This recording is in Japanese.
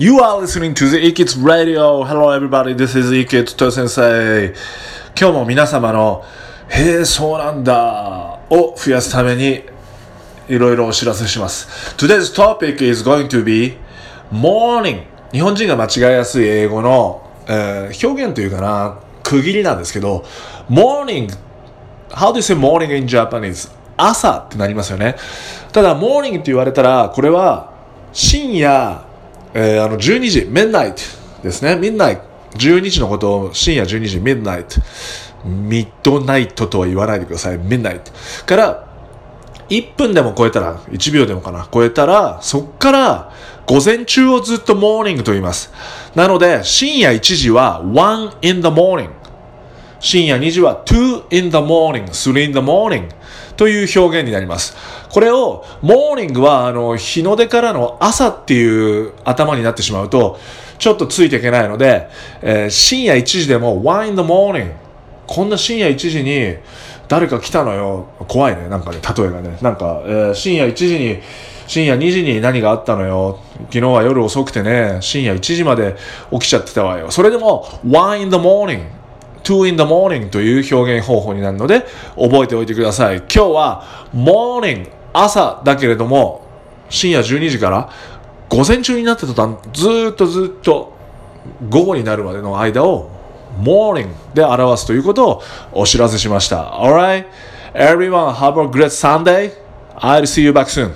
You are listening to the Ikits Radio. Hello everybody, this is Ikit と先生。今日も皆様の、へえ、そうなんだを増やすためにいろいろお知らせします。Today's topic is going to be morning. 日本人が間違いやすい英語の、えー表現というかな、区切りなんですけど、morning How do you say morning in Japanese? 朝ってなりますよね。ただ、morning って言われたら、これは深夜、えーあの12時、midnight ですね。midnight。12時のことを深夜12時、midnight。ミッドナイトとは言わないでください。midnight。から、1分でも超えたら、1秒でもかな、超えたら、そっから、午前中をずっとモーニングと言います。なので、深夜1時は1 in the morning。深夜2時は2 in the morning, 3 in the morning という表現になります。これを、morning は、あの、日の出からの朝っていう頭になってしまうと、ちょっとついていけないので、えー深夜1時でも1 in the morning こんな深夜1時に誰か来たのよ。怖いね。なんかね、例えがね。なんか、えー深夜1時に、深夜2時に何があったのよ。昨日は夜遅くてね、深夜1時まで起きちゃってたわよ。それでも、1 in the morning。2 in the morning という表現方法になるので覚えておいてください。今日は morning 朝だけれども深夜12時から午前中になってた途端ずっとずっと午後になるまでの間を morning で表すということをお知らせしました。Alright? Everyone have a great Sunday. I'll see you back soon.